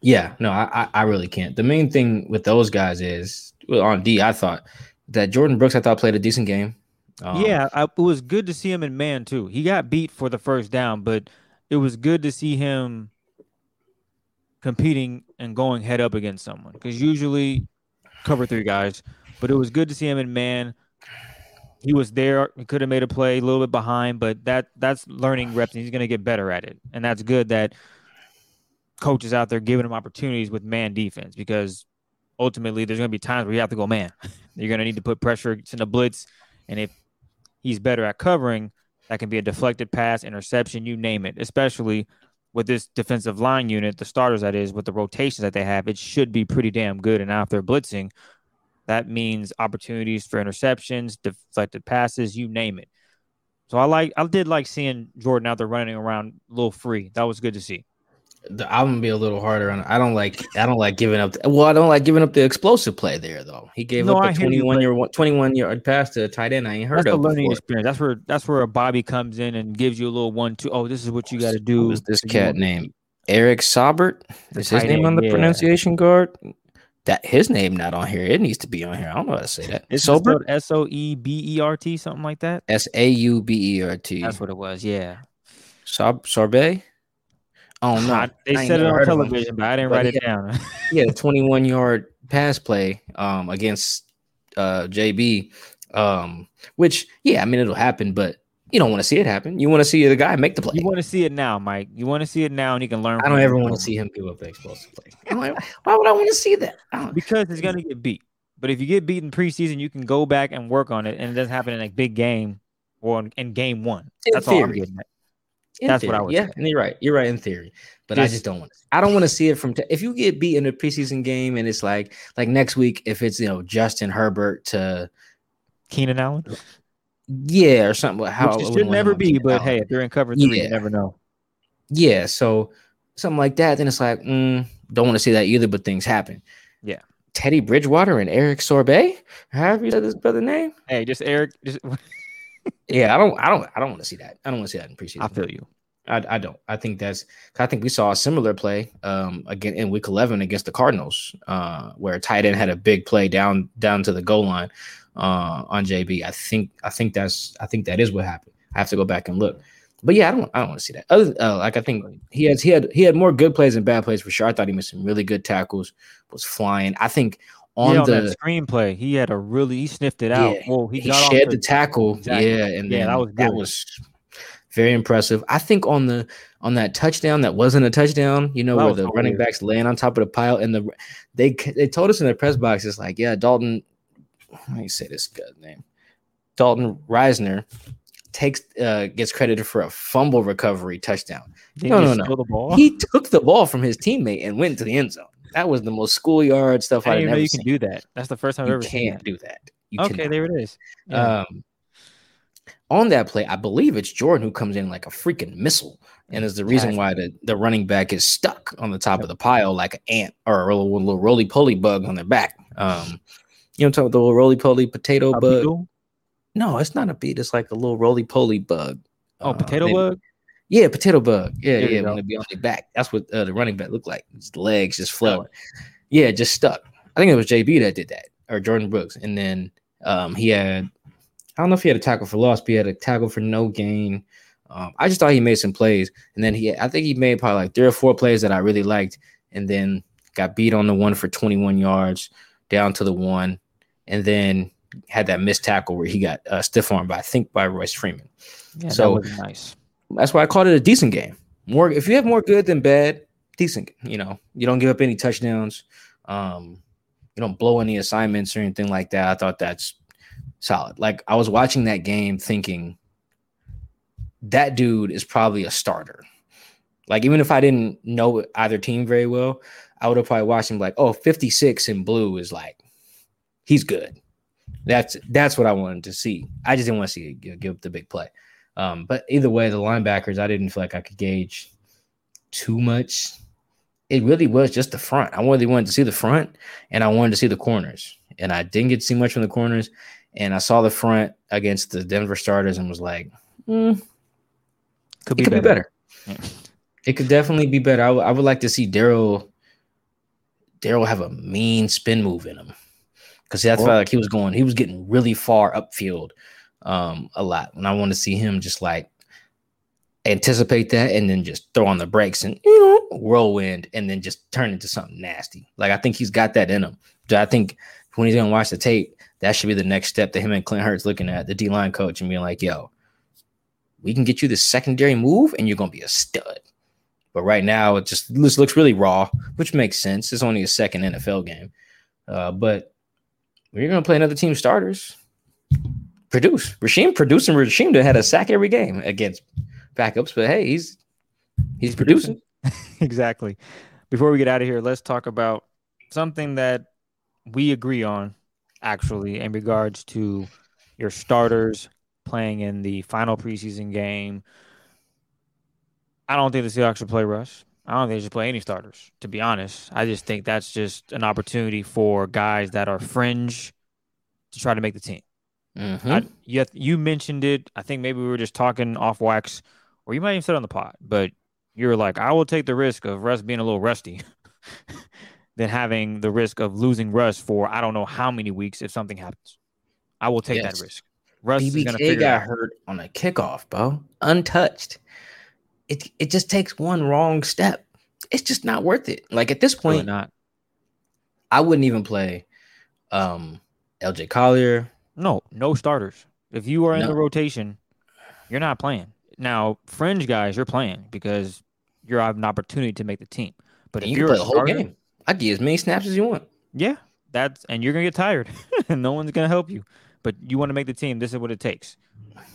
Yeah, no, I, I I really can't. The main thing with those guys is well, on D, I thought that Jordyn Brooks, I thought played a decent game. Um, yeah, I, it was good to see him in man too. He got beat for the first down, but it was good to see him competing and going head up against someone because usually cover three guys, but it was good to see him in man. He was there. He could have made a play a little bit behind, but that that's learning reps, and he's going to get better at it. And that's good that coaches out there giving him opportunities with man defense because ultimately there's going to be times where you have to go man. You're going to need to put pressure, send a blitz, and if he's better at covering, that can be a deflected pass, interception, you name it. Especially with this defensive line unit, the starters that is, with the rotations that they have, it should be pretty damn good. And now if they're blitzing, that means opportunities for interceptions, deflected passes, you name it. So I like, I did like seeing Jordyn out there running around a little free. That was good to see. the, I'm gonna be a little harder on. I don't like. I don't like giving up. well, I don't like giving up the explosive play there though. He gave No, up I a 21 year 21 yard pass to a tight end. I ain't heard That's the of learning before. experience. That's where that's where a Bobby comes in and gives you a little one, two. Oh, this is what you got to do. is this cat name? Eric Saubert. Is his name on the yeah. pronunciation guard? That his name not on here. It needs to be on here. I don't know how to say that. It's Sobert. S O E B E R T, something like that. S A U B E R T. That's what it was. Yeah. Sob Sorbet. Oh no, I- they I said it on heard of him. television, but I didn't But write it down. A 21 yard pass play um against uh JB. Um, which yeah, I mean it'll happen, but you don't want to see it happen. You want to see the guy make the play. you want to see it now, Mike. You want to see it now, and you can learn. I don't ever want to see him give up the explosive play. Like, Why would I want to see that? Because he's gonna get beat. But if you get beaten preseason, you can go back and work on it, and it doesn't happen in a big game or in, game one. In That's all I'm theory. getting at. In That's what I theory, would Yeah, say. and you're right. You're right in theory, but I Just- just don't want. to I don't want to see it from. T- if you get beat in a preseason game and it's like like next week, if it's you know Justin Herbert to Keenan Allen, yeah or something. How which it should never be. But Allen. hey, if they're in cover three, Yeah. you never know. yeah, so something like that, then it's like mm, don't want to see that either. But things happen. Yeah. Teddy Bridgewater and Eric Sorbet, however you said this brother name. Hey, just Eric. Just, Yeah, I don't, I don't, I don't want to see that. I don't want to see that in preseason. I feel you. I, I don't. I think that's. I think we saw a similar play um again in week eleven against the Cardinals, uh, where a tight end had a big play down down to the goal line uh on JB. I think I think that's I think that is what happened. I have to go back and look. But yeah, I don't I don't want to see that. Other uh, like I think he has he had he had more good plays than bad plays for sure. I thought he made some really good tackles, was flying. I think on yeah, on the screenplay, he had a really he sniffed it out. Yeah, Well, he, he, shed the tackle. Exactly. Yeah, and Yeah, that was that was very impressive. I think on the on that touchdown that wasn't a touchdown, you know, That where the running hilarious. backs laying on top of the pile, and the they they told us in the press box, it's like, yeah, Dalton. Let me say this guy's name. Dalton Risner takes uh gets credited for a fumble recovery touchdown. Didn't No, no, no. The ball? He took the ball from his teammate and went to the end zone. That was the most schoolyard stuff I I've didn't even know ever you seen. can do that. That's the first time I've you ever seen can't that. do that. You Okay, cannot. there it is. Yeah. Um, on that play, I believe it's Jordyn who comes in like a freaking missile, and is the reason why the, the running back is stuck on the top of the pile like an ant or a little, little roly poly bug on their back. Um, you know, I'm talking about the little roly poly potato A bug. beetle? No, it's not a beet. It's like a little roly poly bug. Oh, Uh, potato they- bug. Yeah, potato bug. Yeah, There yeah. go. When they be on their back, that's what uh, the running back looked like. His legs just flailing. Yeah, just stuck. I think it was JB that did that, or Jordyn Brooks. And then um, he had, I don't know if he had a tackle for loss, but he had a tackle for no gain. Um, I just thought he made some plays, and then he, I think he made probably like three or four plays that I really liked, and then got beat on the one for 21 yards, down to the one, and then had that missed tackle where he got uh, stiff armed by I think by Royce Freeman. Yeah, So- that was nice. That's why I called it a decent game. More if you have more good than bad, decent. You know, you don't give up any touchdowns. Um, you don't blow any assignments or anything like that. I thought that's solid. Like I was watching that game thinking that dude is probably a starter. Like even if I didn't know either team very well, I would have probably watched him like, oh, 56 in blue is like he's good. That's that's what I wanted to see. I just didn't want to see it give, up the big play. Um, but either way, the linebackers, I didn't feel like I could gauge too much. It really was just the front. I really wanted to see the front and I wanted to see the corners. And I didn't get to see much from the corners. And I saw the front against the Denver starters and was like, "Hmm, Could it be could be better. better. Yeah. It could definitely be better. I would- I would like to see Darrell Darrell have a mean spin move in him. Because that's Well- like he was going, he was getting really far upfield um a lot. And I want to see him just like anticipate that and then just throw on the brakes and you know, whirlwind and then just turn into something nasty. Like I think he's got that in him. I think when he's gonna watch the tape, that should be the next step that him and Clint Hurtt's looking at the D line coach and being like, yo, we can get you this secondary move and you're gonna be a stud. But right now, it just this looks really raw, which makes sense. It's only a second NFL game. Uh, but you're gonna play another team starters, produce. Rasheem producing Rasheem had a sack every game against backups, but hey, he's he's producing. exactly. Before we get out of here, let's talk about something that we agree on, actually, in regards to your starters playing in the final preseason game. I don't think the Seahawks should play Russ. I don't think they should play any starters, to be honest. I just think that's just an opportunity for guys that are fringe to try to make the team. Mhm. I, you, you mentioned it. I think maybe we were just talking off wax, or you might even said it on the pot, but you were like, I will take the risk of Russ being a little rusty than having the risk of losing Russ for I don't know how many weeks if something happens. I will take Yes. that risk. Russ is going to figure got out. hurt on a kickoff, bro, untouched. It it just takes one wrong step. It's just not worth it. Like at this Really point, not. I wouldn't even play um LJ Collier. No, no starters. If you are in the rotation, you're not playing. Now, fringe guys, you're playing because you have an opportunity to make the team. But and if you you're play a the whole starter, game. I give as many snaps as you want. Yeah, that's and you're gonna get tired, and no one's gonna help you. But you want to make the team. This is what it takes.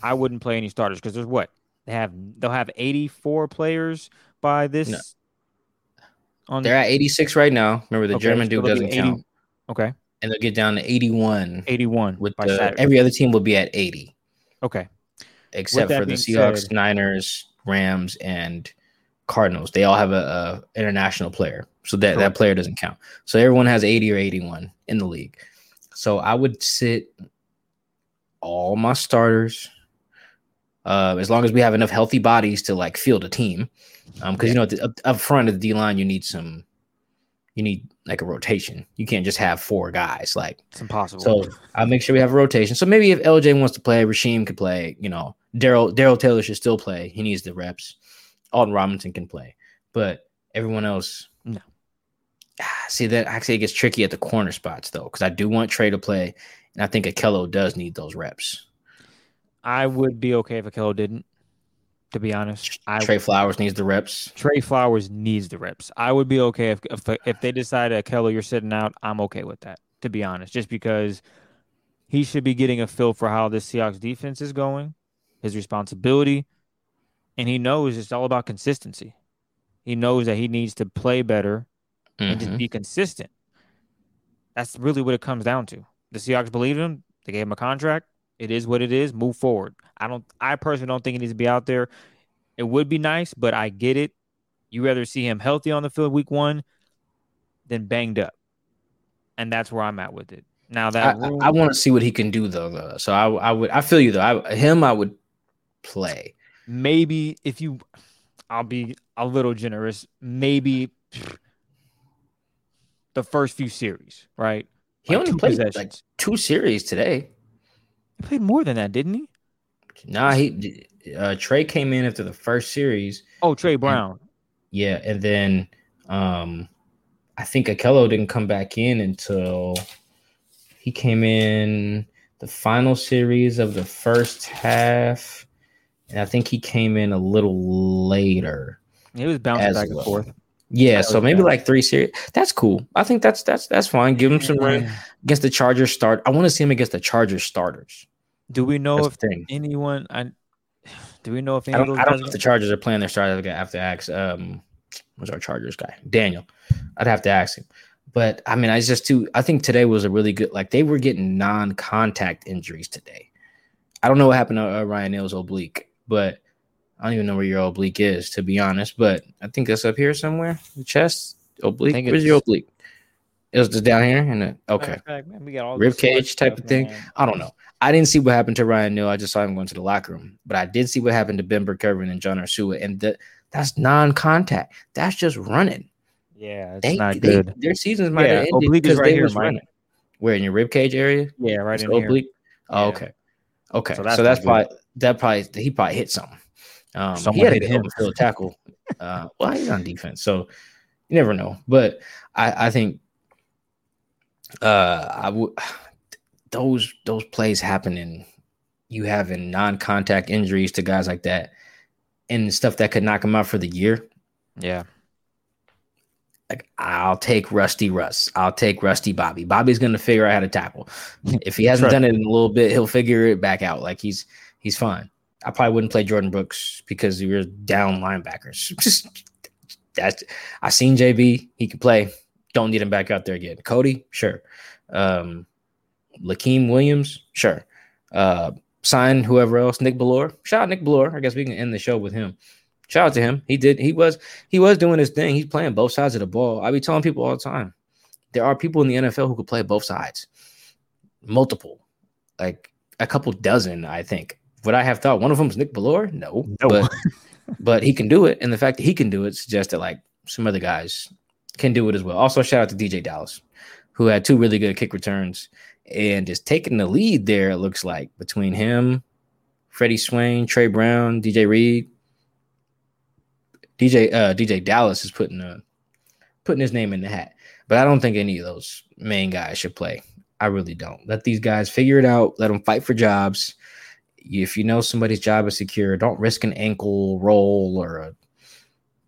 I wouldn't play any starters because there's what they have. They'll have 84 players by this. No. On They're at 86 right now. Remember, the Okay, German dude doesn't 80 count, okay, and they'll get down to 81. 81 With by the, every other team will be at 80, okay, except for the Seahawks, said- Niners, Rams, and Cardinals. They all have a, a international player, so that that player doesn't count. So everyone has 80 or 81 in the league. So I would sit all my starters. Uh, as long as we have enough healthy bodies to like field a team, because you know at the, up, up front of the D line you need some, you need like a rotation. You can't just have four guys. Like it's impossible. so, I'll make sure we have a rotation. So maybe if LJ wants to play, Rasheem could play. You know, Darrell Darrell Taylor should still play. He needs the reps. Alton Robinson can play, but everyone else, No. Ah, See that actually it gets tricky at the corner spots though, because I do want Trey to play, and I think Akello does need those reps. I would be okay if Akello didn't. To be honest, I Tre Flowers needs the reps. Tre Flowers needs the reps. I would be okay if if, if they decide Akello you're sitting out. I'm okay with that. To be honest, just because he should be getting a feel for how this Seahawks defense is going, his responsibility, and he knows it's all about consistency. He knows that he needs to play better and just Mhm. be consistent. That's really what it comes down to. The Seahawks believe him. They gave him a contract. It is what it is. Move forward. I don't. I personally don't think he needs to be out there. It would be nice, but I get it. You rather see him healthy on the field week one than banged up, and that's where I'm at with it. Now I, that room, I, want to see what he can do though. though. So I, I would I feel you though. I, him I would play. maybe if you, I'll be a little generous. Maybe the first few series, right? He Like only played like two series today. He played more than that, didn't he? Nah, he uh, Trey came in after the first series. Oh, Trey Brown. Yeah, and then um I think Akello didn't come back in until he came in the final series of the first half. And I think he came in a little later. He was bouncing back and forth. Yeah, so maybe bad. like three series. That's cool. I think that's that's that's fine. Give him some run against the Chargers start. I want to see him against the Chargers starters. Do we know That's if anyone? I do we know if any I don't, I don't know if the Chargers are playing their starters. I have to ask. Um, what's our Chargers guy? Daniel. I'd have to ask him. But I mean, I just too. I think today was a really good. Like they were getting non-contact injuries today. I don't know what happened to uh, Ryan Neal's oblique, but I don't even know where your oblique is, to be honest. But I think that's up here somewhere. The chest oblique. Where's your oblique? It was just down here, and okay. Fact, man, we got all Rib cage type of thing. man. I don't know. I didn't see what happened to Ryan Neal. I just saw him going to the locker room. But I did see what happened to Ben Burr-Kirven and John Ursua. And that that's non-contact. That's just running. Yeah, it's They, not they- good. their seasons might Yeah, have ended oblique is because right they here, running. Where in your rib cage area? Yeah, right It's in here. oblique. Oh, okay. Okay. So So that's that's, good. probably that probably he probably hit something. Um, he Someone had a hit good him. open field tackle. Uh, well, he's on defense, so you never know. But I, I think uh, I would those those plays happening. You having non-contact injuries to guys like that, and stuff that could knock him out for the year. Yeah, Like I'll take Rusty Russ. I'll take Rusty Bobby. Bobby's gonna figure out how to tackle. If he hasn't Trust done it in a little bit, he'll figure it back out. Like he's he's fine. I probably wouldn't play Jordyn Brooks because we were down linebackers. Just that's I seen JB. He could play. Don't need him back out there again. Cody, sure. Um, Lakeem Williams, sure. Uh, sign whoever else. Nick Bellore. Shout out Nick Bellore. I guess we can end the show with him. Shout out to him. He did. He was. He was doing his thing. He's playing both sides of the ball. I be telling people all the time. There are people in the NFL who could play both sides. Multiple, like a couple dozen, I think. Would I have thought one of them was Nick Bellore? No, No. but but he can do it, and the fact that he can do it suggests that like some other guys can do it as well. Also, shout out to DJ Dallas, who had two really good kick returns and is taking the lead there. It looks like between him, Freddie Swain, Trey Brown, DJ Reed. DJ uh, DJ Dallas is putting a putting his name in the hat, but I don't think any of those main guys should play. I really don't. Let these guys figure it out. Let them fight for jobs. If you know somebody's job is secure, don't risk an ankle roll or a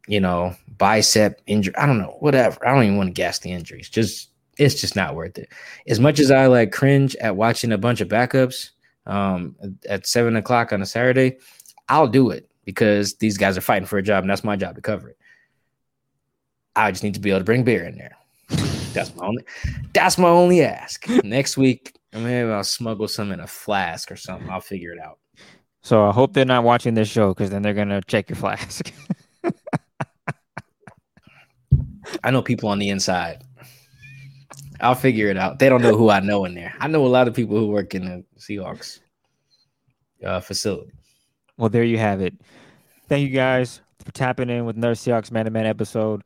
you know bicep injury. I don't know, whatever. I don't even want to guess the injuries. Just it's just not worth it. As much as I like cringe at watching a bunch of backups um, at seven o'clock on a Saturday, I'll do it because these guys are fighting for a job and that's my job to cover it. I just need to be able to bring beer in there. That's my only. That's my only ask. Next week, maybe I'll smuggle some in a flask or something. I'll figure it out. So I hope they're not watching this show because then they're gonna check your flask. I know people on the inside. I'll figure it out. They don't know who I know in there. I know a lot of people who work in the Seahawks uh, facility. Well, there you have it. Thank you guys for tapping in with another Seahawks Man to Man episode.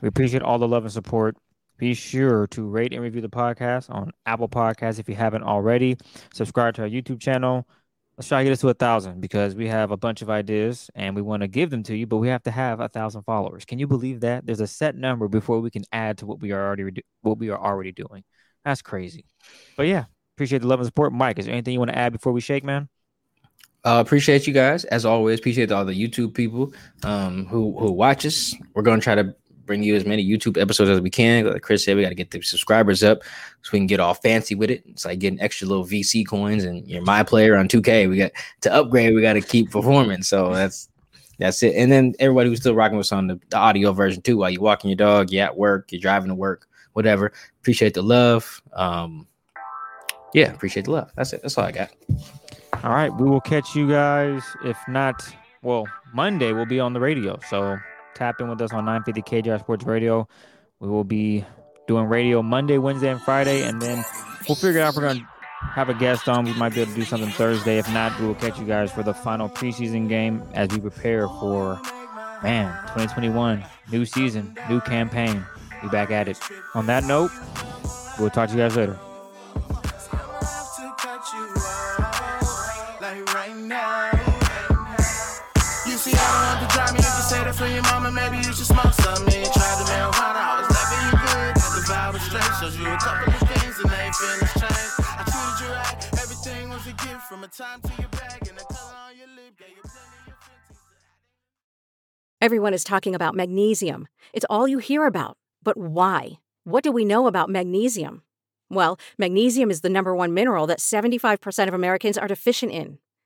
We appreciate all the love and support. Be sure to rate and review the podcast on Apple Podcasts if you haven't already. Subscribe to our YouTube channel. Let's try to get us to a thousand because we have a bunch of ideas and we want to give them to you, but we have to have a thousand followers. Can you believe that? There's a set number before we can add to what we are already what we are already doing. That's crazy. But yeah, appreciate the love and support. Mike, is there anything you want to add before we shake, man? Uh, appreciate you guys as always. Appreciate all the YouTube people um, who who watch us. We're gonna try to bring you as many YouTube episodes as we can. Like Chris said, we got to get the subscribers up so we can get all fancy with it. It's like getting extra little VC coins and you're my player on 2K. We got to upgrade, we got to keep performing. So that's that's it. And then everybody who's still rocking with us on the, the audio version too, while you're walking your dog, you're at work, you're driving to work, whatever. Appreciate the love. Um, yeah, appreciate the love. That's it. That's all I got. All right, we will catch you guys. If not, well, Monday we'll be on the radio. So tap in with us on 950 KJR Sports Radio. We will be doing radio Monday, Wednesday, and Friday, and then we'll figure out if we're gonna have a guest on. We might be able to do something Thursday. If not, we will catch you guys for the final preseason game as we prepare for man 2021 new season, new campaign. Be back at it. On that note, we'll talk to you guys later. Mama, maybe you should smoke some. Man, tried the marijuana, I was you good. The vibe was straight, showed you a couple of things and they feelings changed. I treated you right, everything was a gift from a time to your bag and color on your lip gave you plenty of Everyone is talking about magnesium. It's all you hear about. But why? What do we know about magnesium? Well, magnesium is the number one mineral that 75% of Americans are deficient in.